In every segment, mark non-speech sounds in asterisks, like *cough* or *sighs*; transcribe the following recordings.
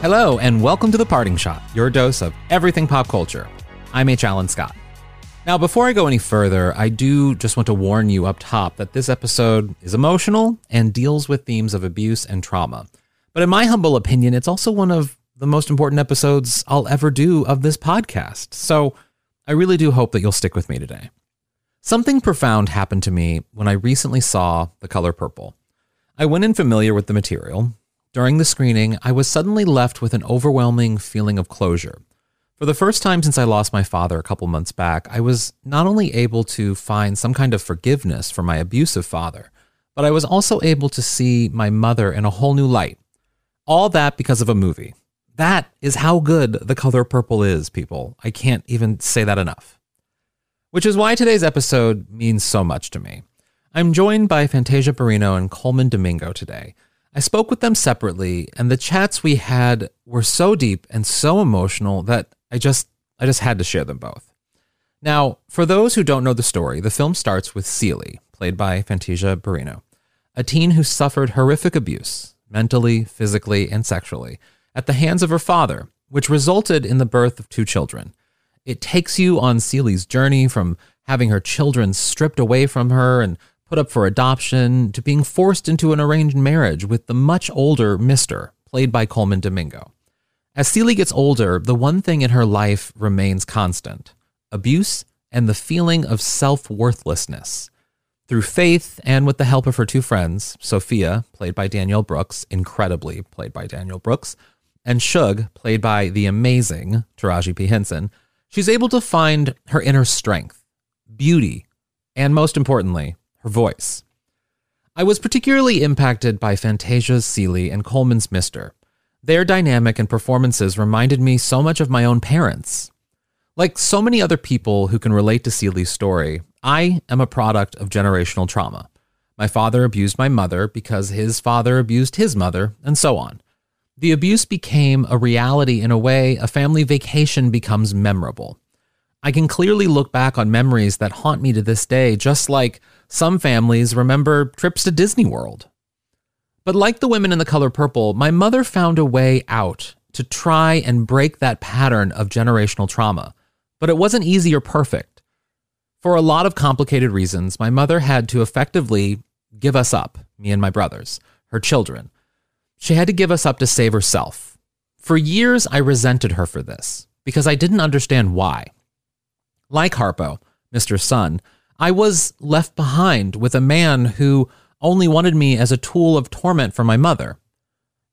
Hello, and welcome to The Parting Shot, your dose of everything pop culture. I'm H. Alan Scott. Now, before I go any further, I do just want to warn you up top that this episode is emotional and deals with themes of abuse and trauma. But in my humble opinion, it's also one of the most important episodes I'll ever do of this podcast. So I really do hope that you'll stick with me today. Something profound happened to me when I recently saw The Color Purple. I went in familiar with the material, during the screening, I was suddenly left with an overwhelming feeling of closure. For the first time since I lost my father a couple months back, I was not only able to find some kind of forgiveness for my abusive father, but I was also able to see my mother in a whole new light. All that because of a movie. That is how good The Color Purple is, people. I can't even say that enough. Which is why today's episode means so much to me. I'm joined by Fantasia Barrino and Colman Domingo today I spoke with them separately, and the chats we had were so deep and so emotional that I just I just had to share them both. Now, for those who don't know the story, the film starts with Celie, played by Fantasia Barrino, a teen who suffered horrific abuse, mentally, physically, and sexually, at the hands of her father, which resulted in the birth of two children. It takes you on Celie's journey from having her children stripped away from her and put up for adoption, to being forced into an arranged marriage with the much older Mr., played by Colman Domingo. As Celie gets older, the one thing in her life remains constant abuse and the feeling of self worthlessness. Through faith and with the help of her two friends, Sofia, played by Danielle Brooks, incredibly played by Danielle Brooks, and Shug, played by the amazing Taraji P. Henson, she's able to find her inner strength, beauty, and most importantly, her voice. I was particularly impacted by Fantasia's Celie and Colman's Mister. Their dynamic and performances reminded me so much of my own parents. Like so many other people who can relate to Celie's story, I am a product of generational trauma. My father abused my mother because his father abused his mother, and so on. The abuse became a reality in a way a family vacation becomes memorable. I can clearly look back on memories that haunt me to this day, just like some families remember trips to Disney World. But like the women in the color purple, my mother found a way out to try and break that pattern of generational trauma. But it wasn't easy or perfect. For a lot of complicated reasons, my mother had to effectively give us up, me and my brothers, her children. She had to give us up to save herself. For years, I resented her for this because I didn't understand why. Like Harpo, Mr. Son, I was left behind with a man who only wanted me as a tool of torment for my mother.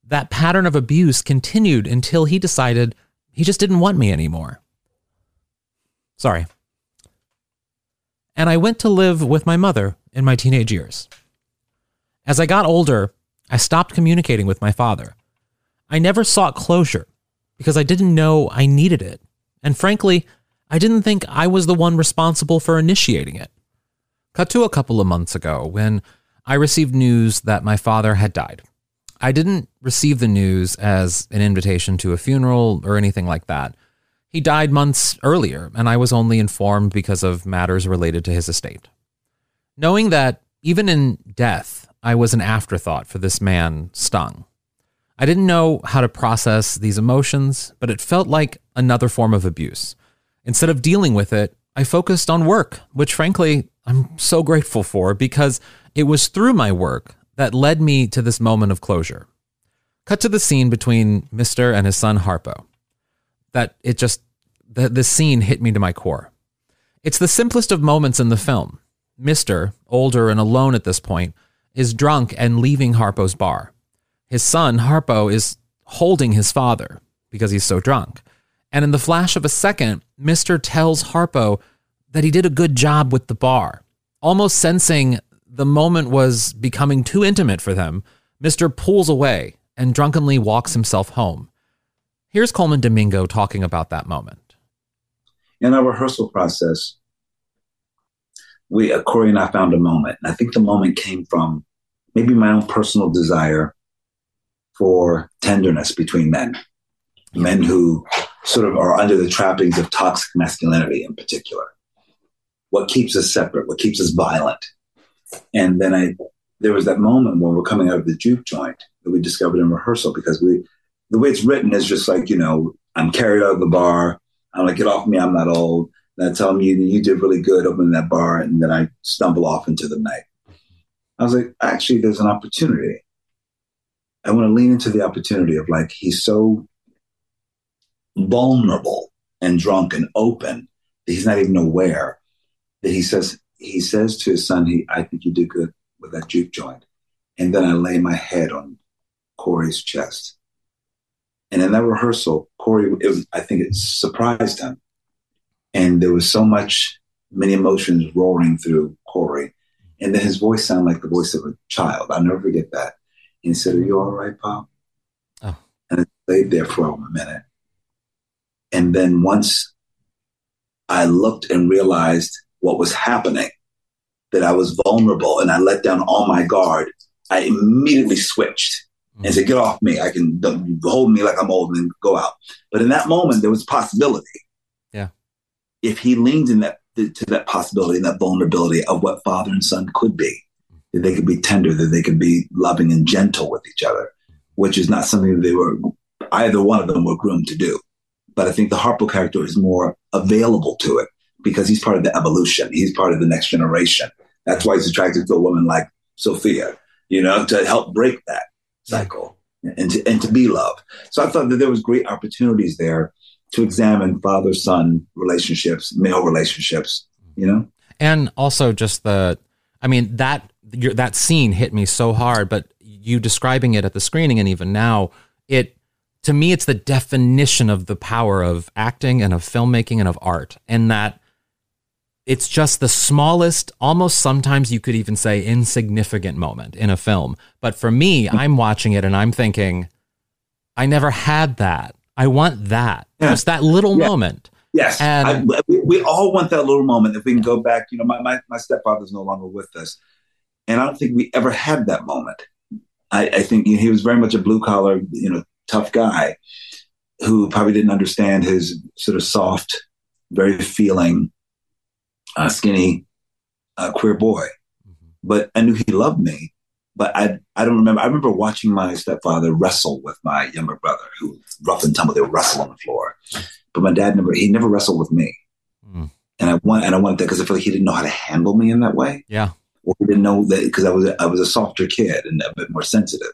That pattern of abuse continued until he decided he just didn't want me anymore. Sorry. And I went to live with my mother in my teenage years. As I got older, I stopped communicating with my father. I never sought closure because I didn't know I needed it. And frankly, I didn't think I was the one responsible for initiating it. Cut to a couple of months ago when I received news that my father had died. I didn't receive the news as an invitation to a funeral or anything like that. He died months earlier, and I was only informed because of matters related to his estate. Knowing that even in death, I was an afterthought for this man stung. I didn't know how to process these emotions, but it felt like another form of abuse. Instead of dealing with it, I focused on work, which frankly I'm so grateful for because it was through my work that led me to this moment of closure. Cut to the scene between Mr. and his son Harpo. That it just, the, the scene hit me to my core. It's the simplest of moments in the film. Mr., older and alone at this point, is drunk and leaving Harpo's bar. His son, Harpo, is holding his father because he's so drunk. And in the flash of a second, Mr. tells Harpo that he did a good job with the bar. Almost sensing the moment was becoming too intimate for them, Mr. pulls away and drunkenly walks himself home. Here's Colman Domingo talking about that moment. In our rehearsal process, we, Corey and I found a moment. And I think the moment came from maybe my own personal desire for tenderness between men, men who sort of are under the trappings of toxic masculinity in particular what keeps us separate, what keeps us violent. And then I, there was that moment when we're coming out of the juke joint that we discovered in rehearsal because we, the way it's written is just like, you know, I'm carried out of the bar. I'm like, get off me. I'm not old. And I tell him, you, you did really good opening that bar. And then I stumble off into the night. I was like, actually, there's an opportunity. I want to lean into the opportunity of like, he's so vulnerable and drunk and open that he's not even aware that he says, he says to his son, he, I think you did good with that juke joint. And then I lay my head on Corey's chest. And in that rehearsal, Corey, was, I think it surprised him. And there was so much, many emotions roaring through Corey. And then his voice sounded like the voice of a child. I'll never forget that. And he said, Are you all right, Pop? Oh. And I laid there for a minute. And then once I looked and realized what was happening, that I was vulnerable and I let down all my guard, I immediately switched and mm-hmm. said, "Get off me! I can hold me like I'm old and go out." But in that moment, there was a possibility. Yeah. If he leaned in that to that possibility and that vulnerability of what father and son could be, that they could be tender, that they could be loving and gentle with each other, which is not something that they were either one of them were groomed to do. But I think the Harpo character is more available to it because he's part of the evolution. He's part of the next generation. That's why he's attracted to a woman like Sofia, you know, to help break that cycle and to, and to be loved. So I thought that there was great opportunities there to examine father son relationships, male relationships, you know? And also just the, I mean, that, that scene hit me so hard, but you describing it at the screening and even now, it, to me, it's the definition of the power of acting and of filmmaking and of art. And that it's just the smallest, almost sometimes you could even say insignificant moment in a film. But for me, mm-hmm. I'm watching it and I'm thinking, I never had that. I want that. Yeah. Just that little yeah. moment. Yes. And I, we all want that little moment. If we can go back, you know, my, my, my stepfather's no longer with us. And I don't think we ever had that moment. I, I think he was very much a blue collar, you know, tough guy who probably didn't understand his sort of soft, very feeling uh, skinny, uh, queer boy. Mm-hmm. But I knew he loved me. But I, I don't remember. I remember watching my stepfather wrestle with my younger brother, who rough and tumble. They would wrestle on the floor. But my dad never. He never wrestled with me. Mm. And I want, and I wanted that because I feel like he didn't know how to handle me in that way. Yeah. Or he didn't know that because I was, I was a softer kid and a bit more sensitive.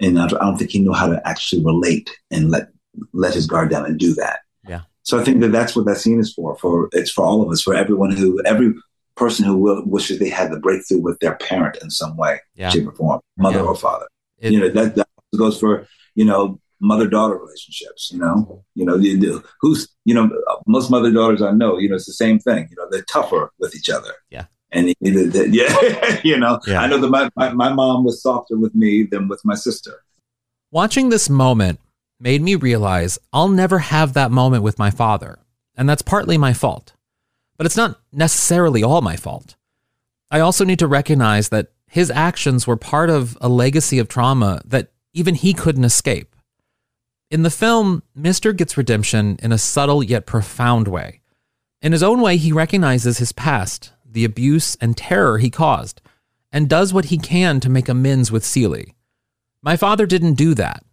And I, I don't think he knew how to actually relate and let let his guard down and do that. Yeah. So I think that that's what that scene is for. For it's for all of us, for everyone who, every person who will, wishes they had the breakthrough with their parent in some way, yeah. shape, or form, mother yeah. or father. It, you know that, that goes for you know mother daughter relationships. You know, you know you, who's you know most mother daughters I know. You know, it's the same thing. You know, they're tougher with each other. Yeah. And *laughs* yeah, *laughs* you know, yeah. I know that my, my, my mom was softer with me than with my sister. Watching this moment made me realize I'll never have that moment with my father, and that's partly my fault. But it's not necessarily all my fault. I also need to recognize that his actions were part of a legacy of trauma that even he couldn't escape. In the film, Mister gets redemption in a subtle yet profound way. In his own way, he recognizes his past, the abuse and terror he caused, and does what he can to make amends with Celie. My father didn't do that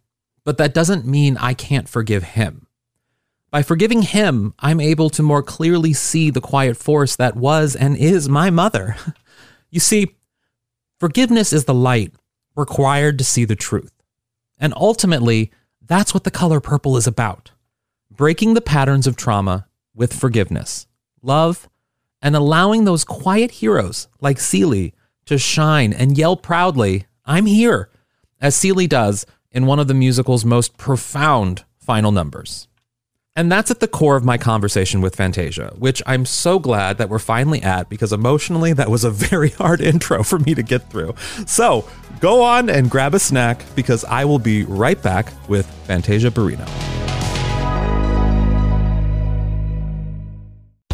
but that doesn't mean I can't forgive him. By forgiving him, I'm able to more clearly see the quiet force that was and is my mother. *laughs* You see, forgiveness is the light required to see the truth. And ultimately, that's what the color purple is about breaking the patterns of trauma with forgiveness, love, and allowing those quiet heroes like Celie to shine and yell proudly, I'm here, as Celie does in one of the musical's most profound final numbers. And that's at the core of my conversation with Fantasia, which I'm so glad that we're finally at because emotionally that was a very *laughs* hard intro for me to get through. So go on and grab a snack because I will be right back with Fantasia Barrino.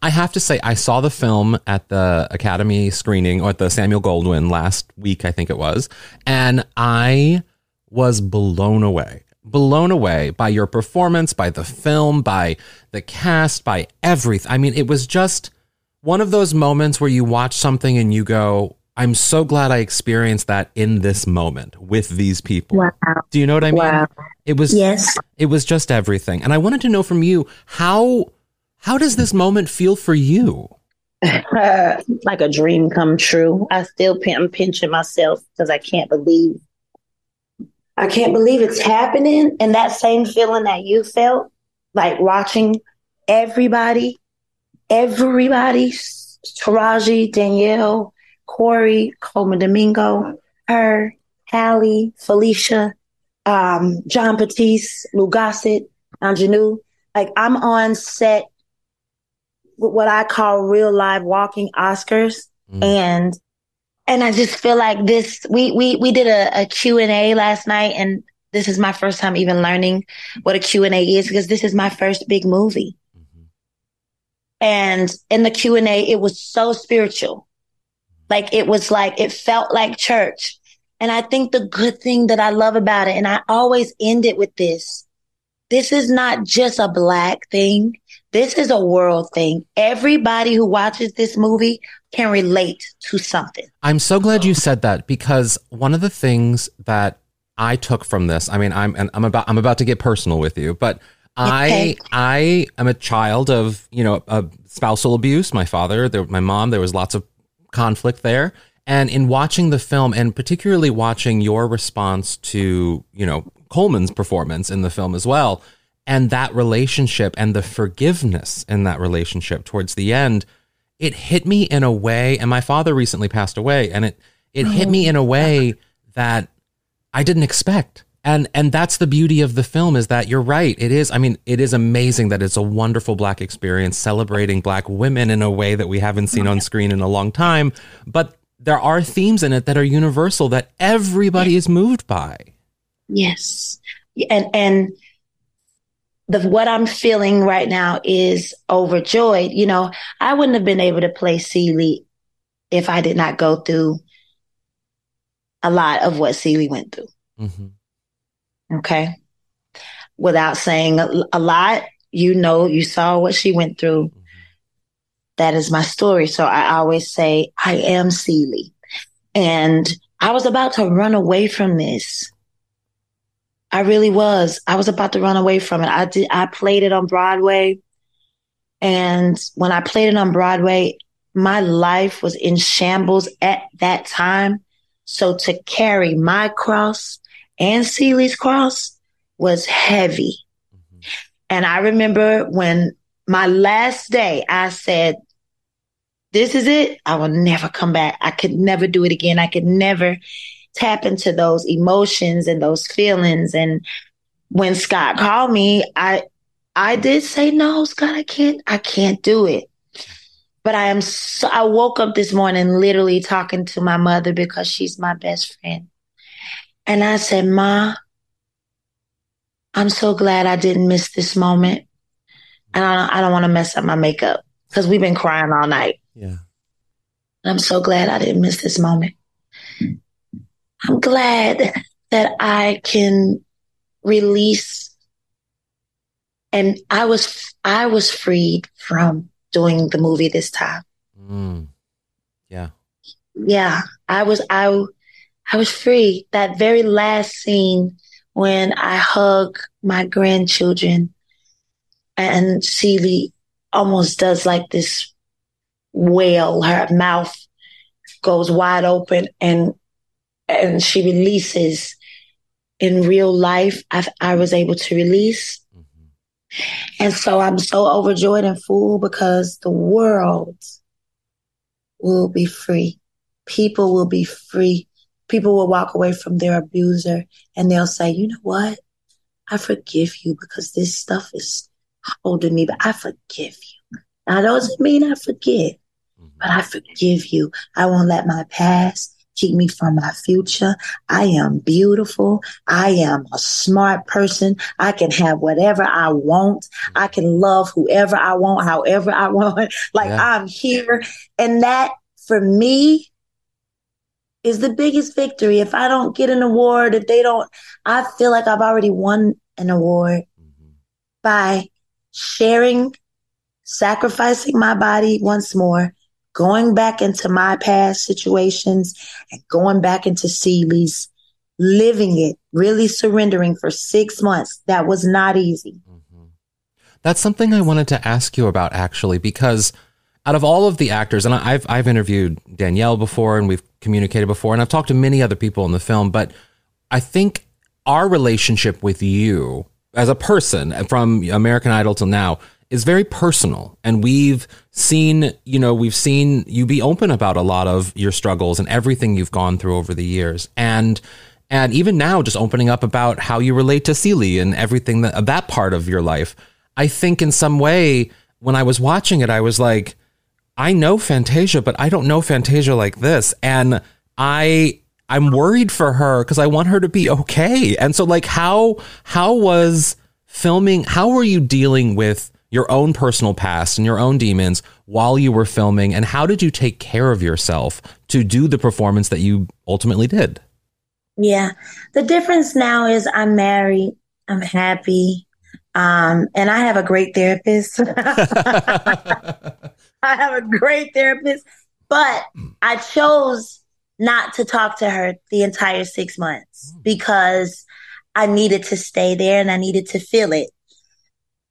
I have to say, I saw the film at the Academy screening or at the Samuel Goldwyn last week, I think it was, and I was blown away. Blown away by your performance, by the film, by the cast, by everything. I mean, it was just one of those moments where you watch something and you go, I'm so glad I experienced that in this moment with these people. Wow. Do you know what I mean? Wow. It was yes. It was just everything. And I wanted to know from you how how does this moment feel for you? *laughs* like a dream come true. I still I'm pinching myself because I can't believe I can't believe it's happening. And that same feeling that you felt, like watching everybody, everybody, Taraji, Danielle, Corey, Colman Domingo, her, Halle, Phylicia, um, Jon Batiste, Lou Gossett, Ingenue. Like I'm on set what I call real live walking Oscars. Mm. And and I just feel like this we we we did a, a Q&A last night and this is my first time even learning what a Q&A is because this is my first big movie. Mm-hmm. And in the Q&A it was so spiritual. Like it was like it felt like church. And I think the good thing that I love about it and I always end it with this. This is not just a black thing. This is a world thing. Everybody who watches this movie can relate to something. I'm so glad you said that because one of the things that I took from this, I mean, I'm and I'm about I'm about to get personal with you, but I I am a child of you know a spousal abuse. My father, there, my mom, there was lots of conflict there. And in watching the film, and particularly watching your response to you know Colman's performance in the film as well, and that relationship and the forgiveness in that relationship towards the end it hit me in a way and my father recently passed away and it it oh, hit me oh. in a way that I didn't expect. And and that's the beauty of the film is that you're right. It is I mean, it is amazing that it's a wonderful black experience celebrating black women in a way that we haven't seen on screen in a long time, but there are themes in it that are universal that everybody is moved by. Yes. And and the what I'm feeling right now is overjoyed. You know, I wouldn't have been able to play Celie if I did not go through a lot of what Celie went through. Mm-hmm. Okay. Without saying a, a, lot, you know, you saw what she went through. Mm-hmm. That is my story. So I always say, I am Celie. And I was about to run away from this I really was. I was about to run away from it. I did. I played it on Broadway, and when I played it on Broadway, my life was in shambles at that time. So to carry my cross and Celie's cross was heavy. Mm-hmm. And I remember when my last day, I said, This is it. I will never come back. I could never do it again. I could never tap into those emotions and those feelings. And when Scott called me, I I did say no, Scott, I can't I can't do it. But I am so I woke up this morning literally talking to my mother because she's my best friend. And I said, Ma, I'm so glad I didn't miss this moment. And I don't, I don't want to mess up my makeup because we've been crying all night. Yeah. I'm so glad I didn't miss this moment. I'm glad that I can release and I was I was freed from doing the movie this time. Mm. Yeah. Yeah, I was I I was free. That very last scene when I hug my grandchildren and Celie almost does like this wail. Her mouth goes wide open and and she releases in real life I, I was able to release mm-hmm. and so I'm so overjoyed and full because the world will be free. People will be free. People will walk away from their abuser and they'll say, you know what? I forgive you because this stuff is holding me, but I forgive you. Now, doesn't mean I forget, mm-hmm. but I forgive you. I won't let my past keep me from my future. I am beautiful. I am a smart person. I can have whatever I want. I can love whoever I want, however I want. *laughs* Like yeah. I'm here. And that for me is the biggest victory. If I don't get an award, if they don't, I feel like I've already won an award mm-hmm. by sharing, sacrificing my body once more going back into my past situations and going back into Celie's, living it, really surrendering for six months. That was not easy. Mm-hmm. That's something I wanted to ask you about actually, because out of all of the actors, and I've I've interviewed Danielle before, and we've communicated before, and I've talked to many other people in the film, but I think our relationship with you as a person from American Idol till now is very personal. And we've seen you know we've seen you be open about a lot of your struggles and everything you've gone through over the years. And and even now just opening up about how you relate to Celie and everything that that part of your life. I think in some way when I was watching it I was like I know Fantasia but I don't know Fantasia like this. And I I'm worried for her because I want her to be okay. And so like how how was filming how were you dealing with your own personal past and your own demons while you were filming? And how did you take care of yourself to do the performance that you ultimately did? Yeah. The difference now is i'm married. I'm happy. Um, and i have a great therapist. *laughs* I have a great therapist but i chose not to talk to her the entire six months because i needed to stay there and i needed to feel it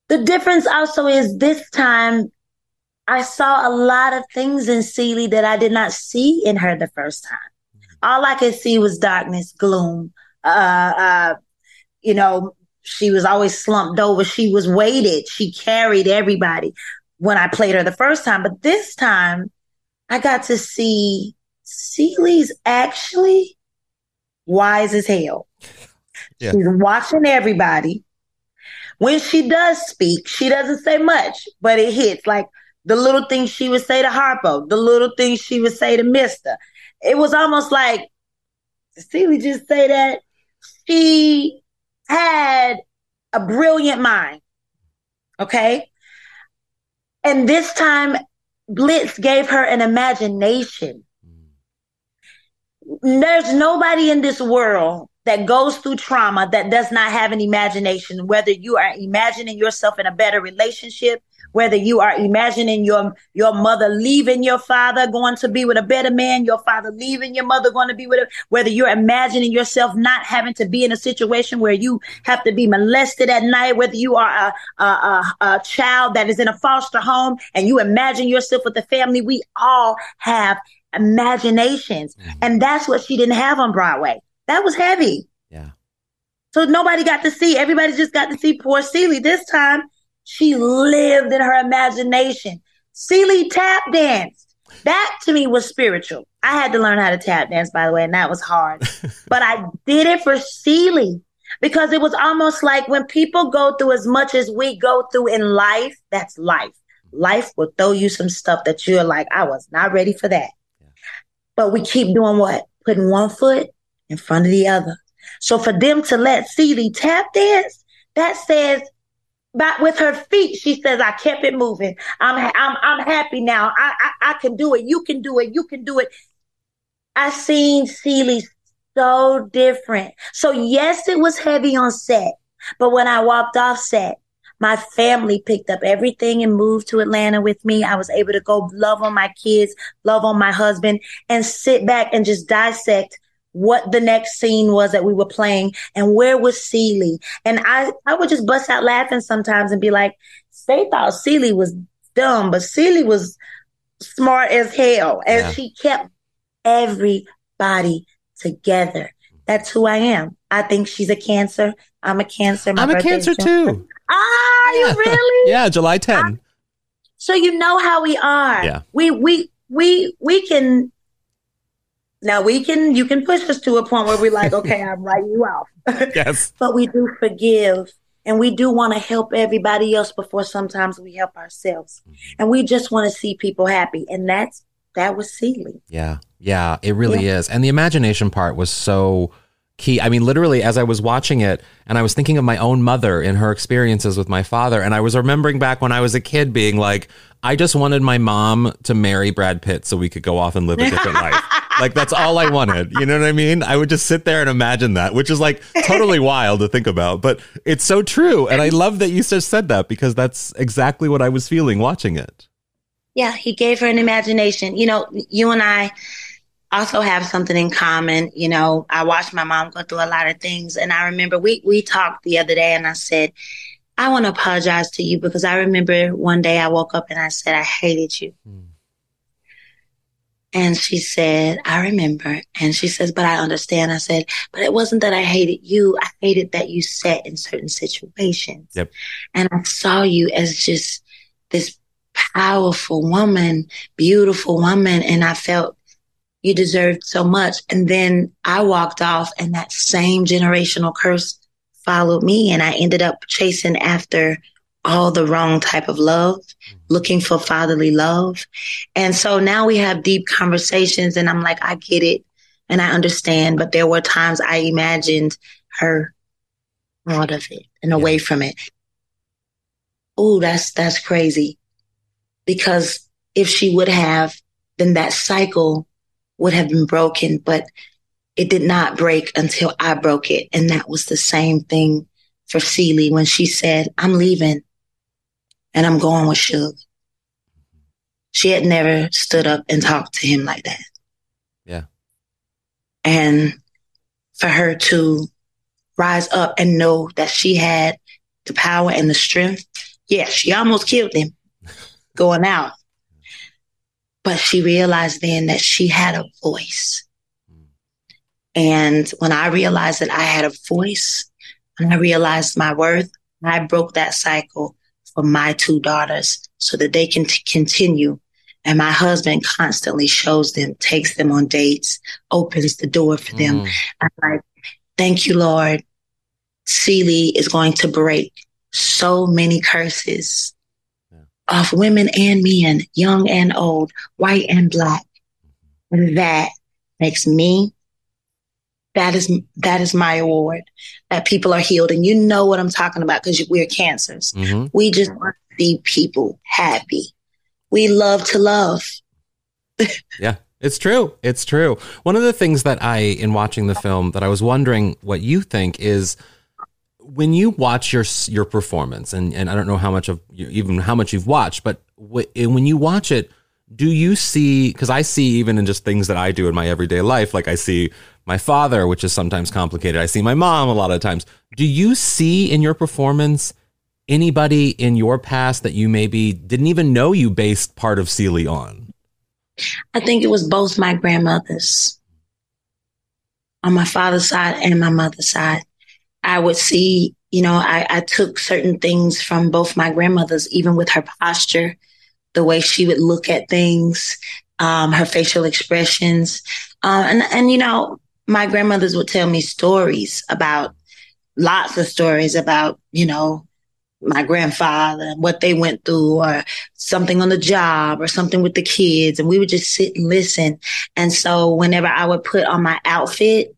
the difference also is this time I saw a lot of things in Celie that I did not see in her the first time. All I could see was darkness, gloom. Uh, uh, you know, she was always slumped over. She was weighted. She carried everybody when I played her the first time. But this time, I got to see Celie's actually wise as hell. Yeah. She's watching everybody. When she does speak, she doesn't say much, but it hits like the little things she would say to Harpo, the little things she would say to Mister. It was almost like, Celie just say that she had a brilliant mind. Okay. And this time, Blitz gave her an imagination. Mm. There's nobody in this world that goes through trauma that does not have an imagination, whether you are imagining yourself in a better relationship, whether you are imagining your your mother leaving your father going to be with a better man, your father leaving your mother going to be with a, whether you're imagining yourself not having to be in a situation where you have to be molested at night, whether you are a, a, a, child that is in a foster home and you imagine yourself with a family, we all have imaginations. Mm-hmm. And that's what she didn't have on Broadway. That was heavy. Yeah. So nobody got to see. Everybody just got to see poor Celie. This time, she lived in her imagination. Celie tap danced. That to me was spiritual. I had to learn how to tap dance, by the way, and that was hard. *laughs* but I did it for Celie because it was almost like when people go through as much as we go through in life, that's life. Life will throw you some stuff that you're like, I was not ready for that. Yeah. But we keep doing what? Putting one foot in front of the other. So for them to let Celie tap dance, that says, but with her feet, she says, I kept it moving. I'm, I'm, I'm happy now. I, I, I can do it. You can do it. You can do it. I seen Celie so different. So yes, it was heavy on set, but when I walked off set, My family picked up everything and moved to Atlanta with me. I was able to go love on my kids, love on my husband, and sit back and just dissect what the next scene was that we were playing and where was Celie. And I, I would just bust out laughing sometimes and be like, they thought Celie was dumb, but Celie was smart as hell. And yeah. she kept everybody together. That's who I am. I think she's a cancer. I'm a cancer. My I'm a cancer too. Ah, yeah. you *laughs* really? yeah, July 10. I, so you know how we are. Yeah. We we we we can now we can you can push us to a point where we're like, okay, I'm writing you out. *laughs* yes. but we do forgive and we do want to help everybody else before sometimes we help ourselves. Mm-hmm. And we just want to see people happy. And that's that was Celie. Yeah. Yeah, it really yeah. is. And the imagination part was so key. I mean, literally, as I was watching it, and I was thinking of my own mother and her experiences with my father, and I was remembering back when I was a kid being like, I just wanted my mom to marry Brad Pitt so we could go off and live a different *laughs* life. Like that's all I wanted. You know what I mean? I would just sit there and imagine that, which is like totally wild to think about, but it's so true. And I love that you just said that because that's exactly what I was feeling watching it. Yeah, he gave her an imagination. You know, you and I also have something in common. You know, I watched my mom go through a lot of things. And I remember we, we talked the other day and I said, I want to apologize to you because I remember one day I woke up and I said, I hated you. Mm. And she said, I remember. And she says, but I understand. I said, but it wasn't that I hated you. I hated that you sat in certain situations. Yep. And I saw you as just this powerful woman, beautiful woman. And I felt you deserved so much. And then I walked off and that same generational curse followed me and I ended up chasing after all the wrong type of love, mm-hmm. looking for fatherly love. And so now we have deep conversations and I'm like, I get it and I understand. But there were times I imagined her out of it and away yeah. from it. Oh, that's, that's crazy. Because if she would have, then that cycle would have been broken, but it did not break until I broke it. And that was the same thing for Celie when she said, I'm leaving and I'm going with Shug. She had never stood up and talked to him like that. Yeah. And for her to rise up and know that she had the power and the strength. Yeah, she almost killed him *laughs* going out. But she realized then that she had a voice. And when I realized that I had a voice and I realized my worth, I broke that cycle for my two daughters so that they can t- continue. And my husband constantly shows them, takes them on dates, opens the door for them. Mm. I'm like, thank you, Lord. Celie is going to break so many curses yeah. of women and men, young and old, white and black. And that makes me, that is, that is my award that people are healed. And you know what I'm talking about because we're cancers. Mm-hmm. We just want to see people happy. We love to love. *laughs* yeah. It's true. It's true. One of the things that I, in watching the film, that I was wondering what you think is, when you watch your your performance, and, and I don't know how much of even how much you've watched, but when you watch it, do you see? Because I see even in just things that I do in my everyday life, like I see my father, which is sometimes complicated. I see my mom a lot of times. Do you see in your performance anybody in your past that you maybe didn't even know you based part of Celie on? I think it was both my grandmothers on my father's side and my mother's side. I would see, you know, I, I took certain things from both my grandmothers, even with her posture, the way she would look at things, um, her facial expressions. Um, and, and, you know, my grandmothers would tell me stories about lots of stories about, you know, my grandfather and what they went through or something on the job or something with the kids. And we would just sit and listen. And so whenever I would put on my outfit,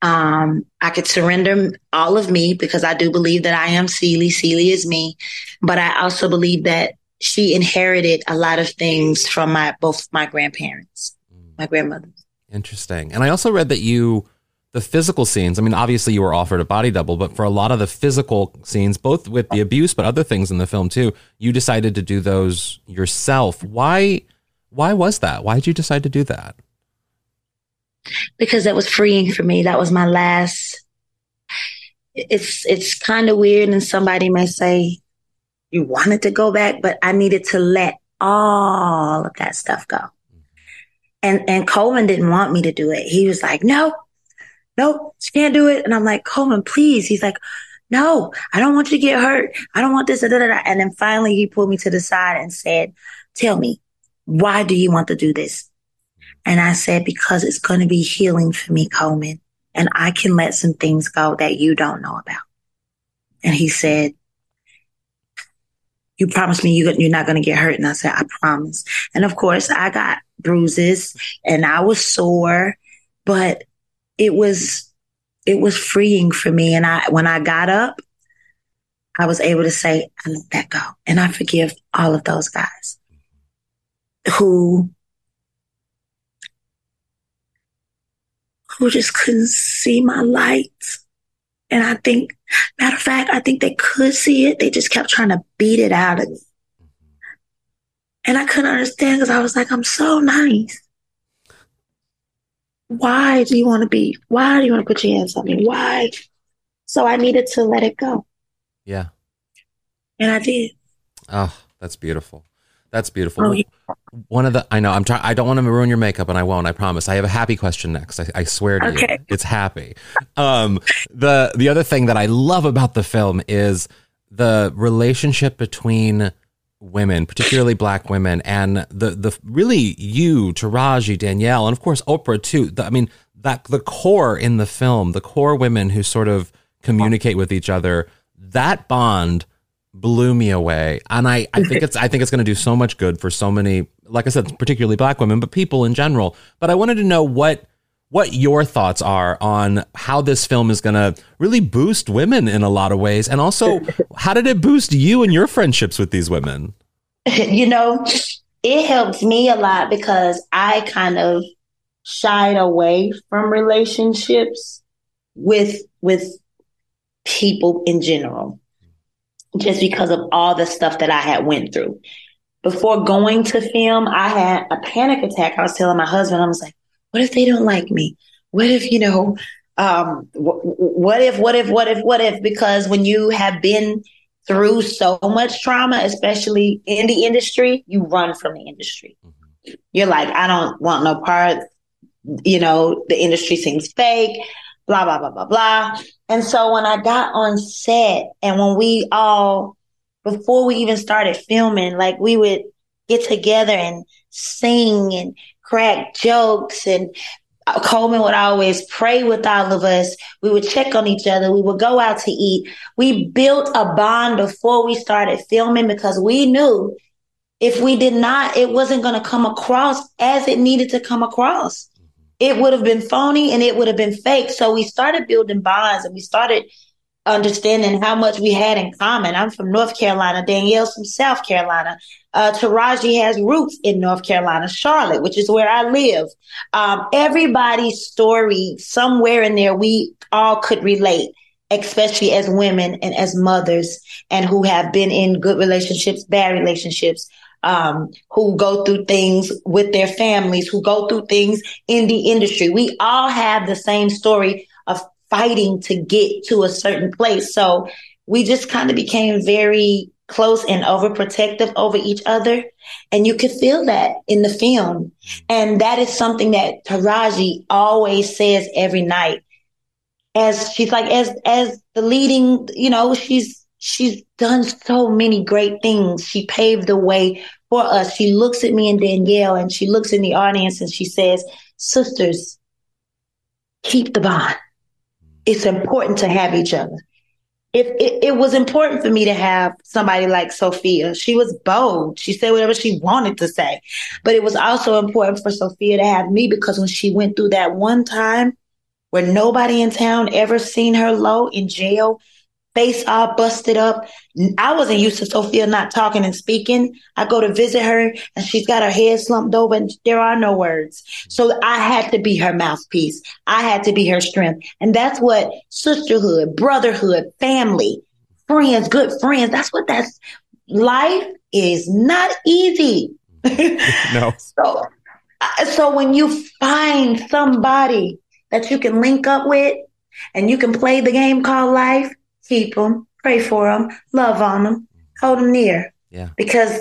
um, I could surrender all of me because I do believe that I am Celie. Celie is me. But I also believe that she inherited a lot of things from my both my grandparents, mm. my grandmother. Interesting. And I also read that you the physical scenes, I mean, obviously you were offered a body double, but for a lot of the physical scenes, both with the abuse, but other things in the film too, you decided to do those yourself. Why? Why was that? Why did you decide to do that? Because that was freeing for me. That was my last. It's it's kind of weird, and somebody may say you wanted to go back, but I needed to let all of that stuff go. And and Colman didn't want me to do it. He was like, "No, no, she can't do it." And I'm like, "Colman, please." He's like, "No, I don't want you to get hurt. I don't want this." Da, da, da. And then finally, he pulled me to the side and said, "Tell me, why do you want to do this?" And I said, "Because it's going to be healing for me, Colman, and I can let some things go that you don't know about." And he said, you promised me you, you're not going to get hurt. And I said, I promise. And of course, I got bruises and I was sore, but it was, it was freeing for me. And I, when I got up, I was able to say, I let that go. And I forgive all of those guys who, who just couldn't see my light. And I think, matter of fact, I think they could see it. They just kept trying to beat it out of me. And I couldn't understand because I was like, I'm so nice. Why do you want to be? Why do you want to put your hands on me? Why? So I needed to let it go. Yeah. And I did. Oh, that's beautiful. That's beautiful. Oh, yeah. One of the I know I'm trying. I don't want to ruin your makeup, and I won't. I promise. I have a happy question next. I, I swear to okay. you, it's happy. Um, the the other thing that I love about the film is the relationship between women, particularly black women, and the the really you, Taraji, Danielle, and of course Oprah too. The, I mean that the core in the film, the core women who sort of communicate with each other. That bond blew me away. And i i think *laughs* it's i think it's going to do so much good for so many like i said particularly black women but people in general. But i wanted to know what what your thoughts are on how this film is going to really boost women in a lot of ways. And also *laughs* how did it boost you and your friendships with these women? *laughs* You know it helps me a lot because i kind of shied away from relationships with with people in general just because of all the stuff that I had went through. Before going to film, I had a panic attack. I was telling my husband, I was like, what if they don't like me? What if, you know, um, what if, what if, what if, what if? Because when you have been through so much trauma, especially in the industry, you run from the industry. Mm-hmm. You're like, I don't want no part. You know, the industry seems fake blah, blah, blah, blah, blah. And so when I got on set and when we all, before we even started filming, like we would get together and sing and crack jokes and uh, Colman would always pray with all of us. We would check on each other. We would go out to eat. We built a bond before we started filming because we knew if we did not, it wasn't going to come across as it needed to come across it would have been phony and it would have been fake. So we started building bonds and we started understanding how much we had in common. I'm from North Carolina. Danielle's from South Carolina. Uh, Taraji has roots in North Carolina, Charlotte, which is where I live. Um, everybody's story, somewhere in there, we all could relate, especially as women and as mothers and who have been in good relationships, bad relationships um, who go through things with their families, who go through things in the industry. We all have the same story of fighting to get to a certain place. So we just kind of became very close and overprotective over each other. And you could feel that in the film. And that is something that Taraji always says every night. As she's like, as, as the leading, you know, she's, she's done so many great things. She paved the way for us. She looks at me and Danielle and she looks in the audience and she says, Sisters, keep the bond. It's important to have each other. If it, it, was important for me to have somebody like Sofia. She was bold. She said whatever she wanted to say. But it was also important for Sofia to have me because when she went through that one time where nobody in town ever seen her low in jail, face all busted up. I wasn't used to Sofia not talking and speaking. I go to visit her and she's got her head slumped over and there are no words. So I had to be her mouthpiece. I had to be her strength. And that's what sisterhood, brotherhood, family, friends, good friends, that's what that's life is not easy. *laughs* no. *laughs* so, uh, so when you find somebody that you can link up with and you can play the game called life, keep them, pray for them, love on them, hold them near. Yeah. Because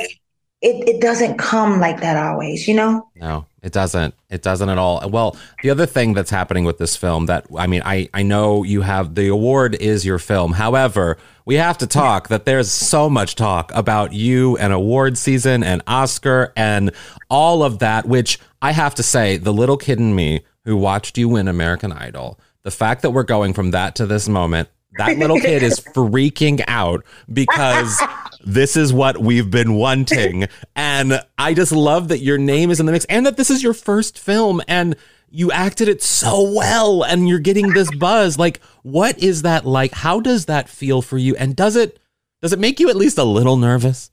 it, it doesn't come like that always, you know? No, it doesn't. It doesn't at all. Well, the other thing that's happening with this film that I mean, I I know you have the award is your film. However, we have to talk that there's so much talk about you and award season and Oscar and all of that, which I have to say, the little kid in me who watched you win American Idol, the fact that we're going from that to this moment, that little kid is *laughs* freaking out because this is what we've been wanting. And I just love that your name is in the mix and that this is your first film and you acted it so well and you're getting this buzz. Like, what is that like? How does that feel for you? And does it does it make you at least a little nervous?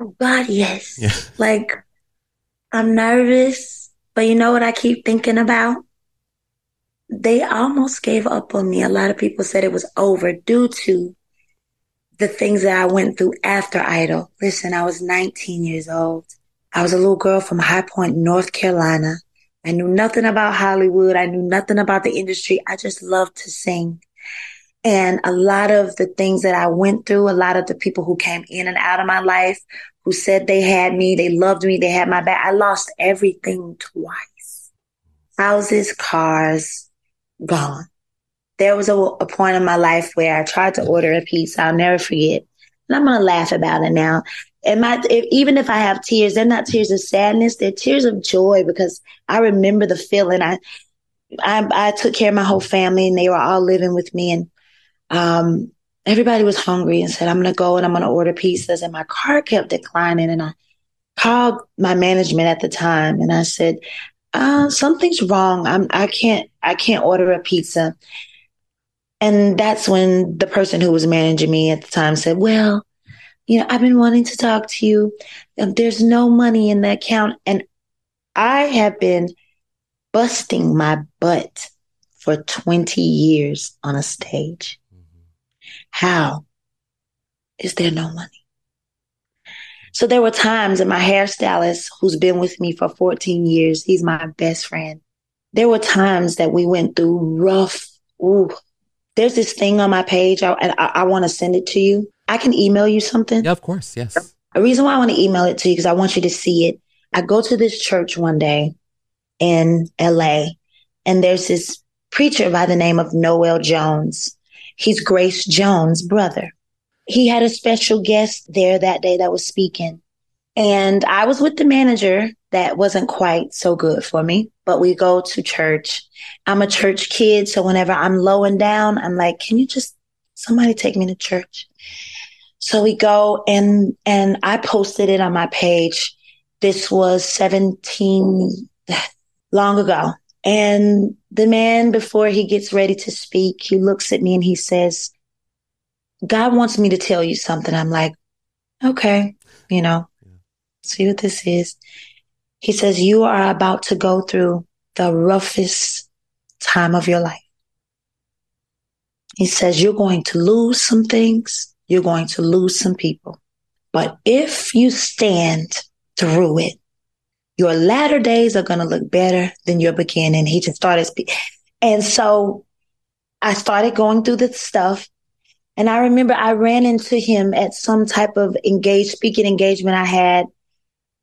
Oh God, yes. Yeah. Like I'm nervous, but you know what I keep thinking about? They almost gave up on me. A lot of people said it was over due to the things that I went through after Idol. Listen, I was 19 years old. I was a little girl from High Point, North Carolina. I knew nothing about Hollywood. I knew nothing about the industry. I just loved to sing. And a lot of the things that I went through, a lot of the people who came in and out of my life, who said they had me, they loved me, they had my back. I lost everything twice. Houses, cars, gone. There was a, a point in my life where I tried to order a pizza. I'll never forget. And I'm going to laugh about it now. And my, if, even if I have tears, they're not tears of sadness. They're tears of joy because I remember the feeling. I, I, I took care of my whole family and they were all living with me. And, um, everybody was hungry and said, I'm going to go and I'm going to order pizzas. And my car kept declining. And I called my management at the time and I said, uh, something's wrong. I'm, I can't, I can't order a pizza. And that's when the person who was managing me at the time said, well, you know, I've been wanting to talk to you. There's no money in the account. And I have been busting my butt for 20 years on a stage. How is there no money? So there were times and my hairstylist, who's been with me for 14 years, he's my best friend. There were times that we went through rough. Ooh, there's this thing on my page, I, and I, I want to send it to you. I can email you something. Yeah, of course. Yes. The reason why I want to email it to you because I want you to see it. I go to this church one day in LA, and there's this preacher by the name of Noel Jones. He's Grace Jones' brother. He had a special guest there that day that was speaking. And I was with the manager that wasn't quite so good for me, but we go to church. I'm a church kid. So whenever I'm low and down, I'm like, can you just somebody take me to church? So we go and, and I posted it on my page. This was 17 *sighs* long ago. And the man, before he gets ready to speak, he looks at me and he says, God wants me to tell you something. I'm like, okay, you know, yeah. see what this is. He says, you are about to go through the roughest time of your life. He says, you're going to lose some things. You're going to lose some people. But if you stand through it, your latter days are going to look better than your beginning. He just started speaking. And so I started going through the stuff. And I remember I ran into him at some type of engaged speaking engagement I had.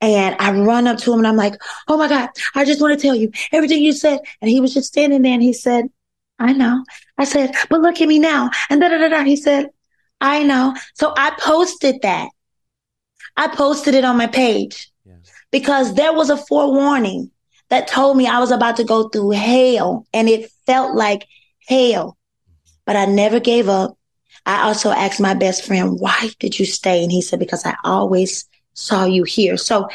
And I run up to him and I'm like, Oh my God, I just want to tell you everything you said. And he was just standing there and he said, I know. I said, but look at me now. And da da da da. He said, I know. So I posted that. I posted it on my page because there was a forewarning that told me I was about to go through hell and it felt like hell, but I never gave up. I also asked my best friend, why did you stay? And he said, because I always saw you here. So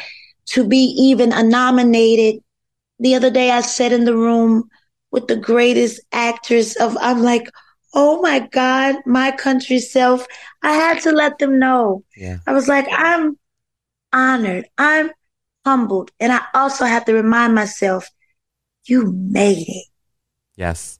to be even a nominated the other day, I sat in the room with the greatest actors of, I'm like, oh my God, my country self. I had to let them know. Yeah. I was like, I'm honored. I'm humbled. And I also have to remind myself, you made it. Yes.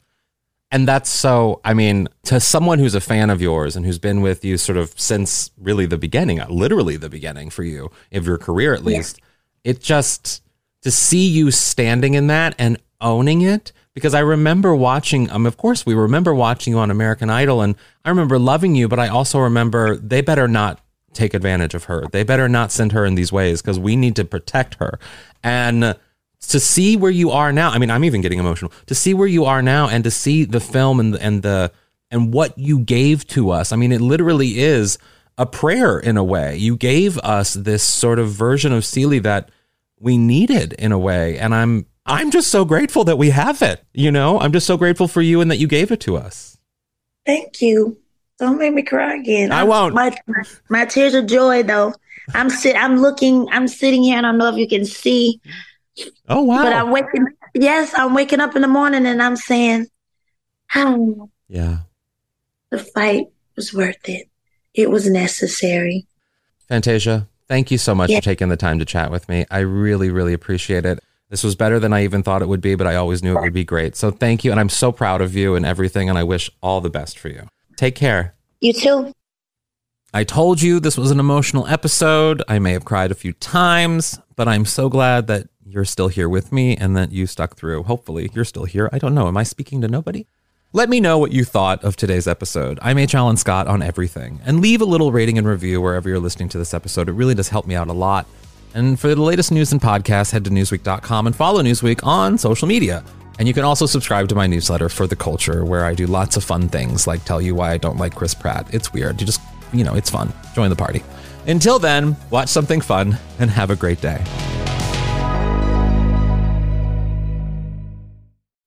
And that's so, I mean, to someone who's a fan of yours and who's been with you sort of since really the beginning, uh, literally the beginning for you, of your career at least, yeah. it just, to see you standing in that and owning it, because I remember watching, um, of course, we remember watching you on American Idol, and I remember loving you, but I also remember they better not take advantage of her. They better not send her in these ways because we need to protect her. And, to see where you are now. I mean, I'm even getting emotional. To see where you are now and to see the film and the, and the and what you gave to us. I mean, it literally is a prayer in a way. You gave us this sort of version of Celie that we needed in a way, and I'm I'm just so grateful that we have it. You know, I'm just so grateful for you and that you gave it to us. Thank you. Don't make me cry again. I won't. My, my, my tears of joy, though. I'm sit. I'm looking. I'm sitting here, and I don't know if you can see Oh wow! But I'm waking. Yes, I'm waking up in the morning and I'm saying, "How?" Yeah. The fight was worth it. It was necessary. Fantasia, thank you so much yeah. for taking the time to chat with me. I really, really appreciate it. This was better than I even thought it would be, but I always knew it would be great. So thank you, and I'm so proud of you and everything, and I wish all the best for you. Take care. You too. I told you this was an emotional episode. I may have cried a few times, but I'm so glad that you're still here with me and that you stuck through. Hopefully, you're still here. I don't know. Am I speaking to nobody? Let me know what you thought of today's episode. I'm H. Alan Scott on everything. And leave a little rating and review wherever you're listening to this episode. It really does help me out a lot. And for the latest news and podcasts, head to Newsweek.com and follow Newsweek on social media. And you can also subscribe to my newsletter for the culture, where I do lots of fun things like tell you why I don't like Chris Pratt. It's weird. You just, you know, it's fun. Join the party. Until then, watch something fun and have a great day.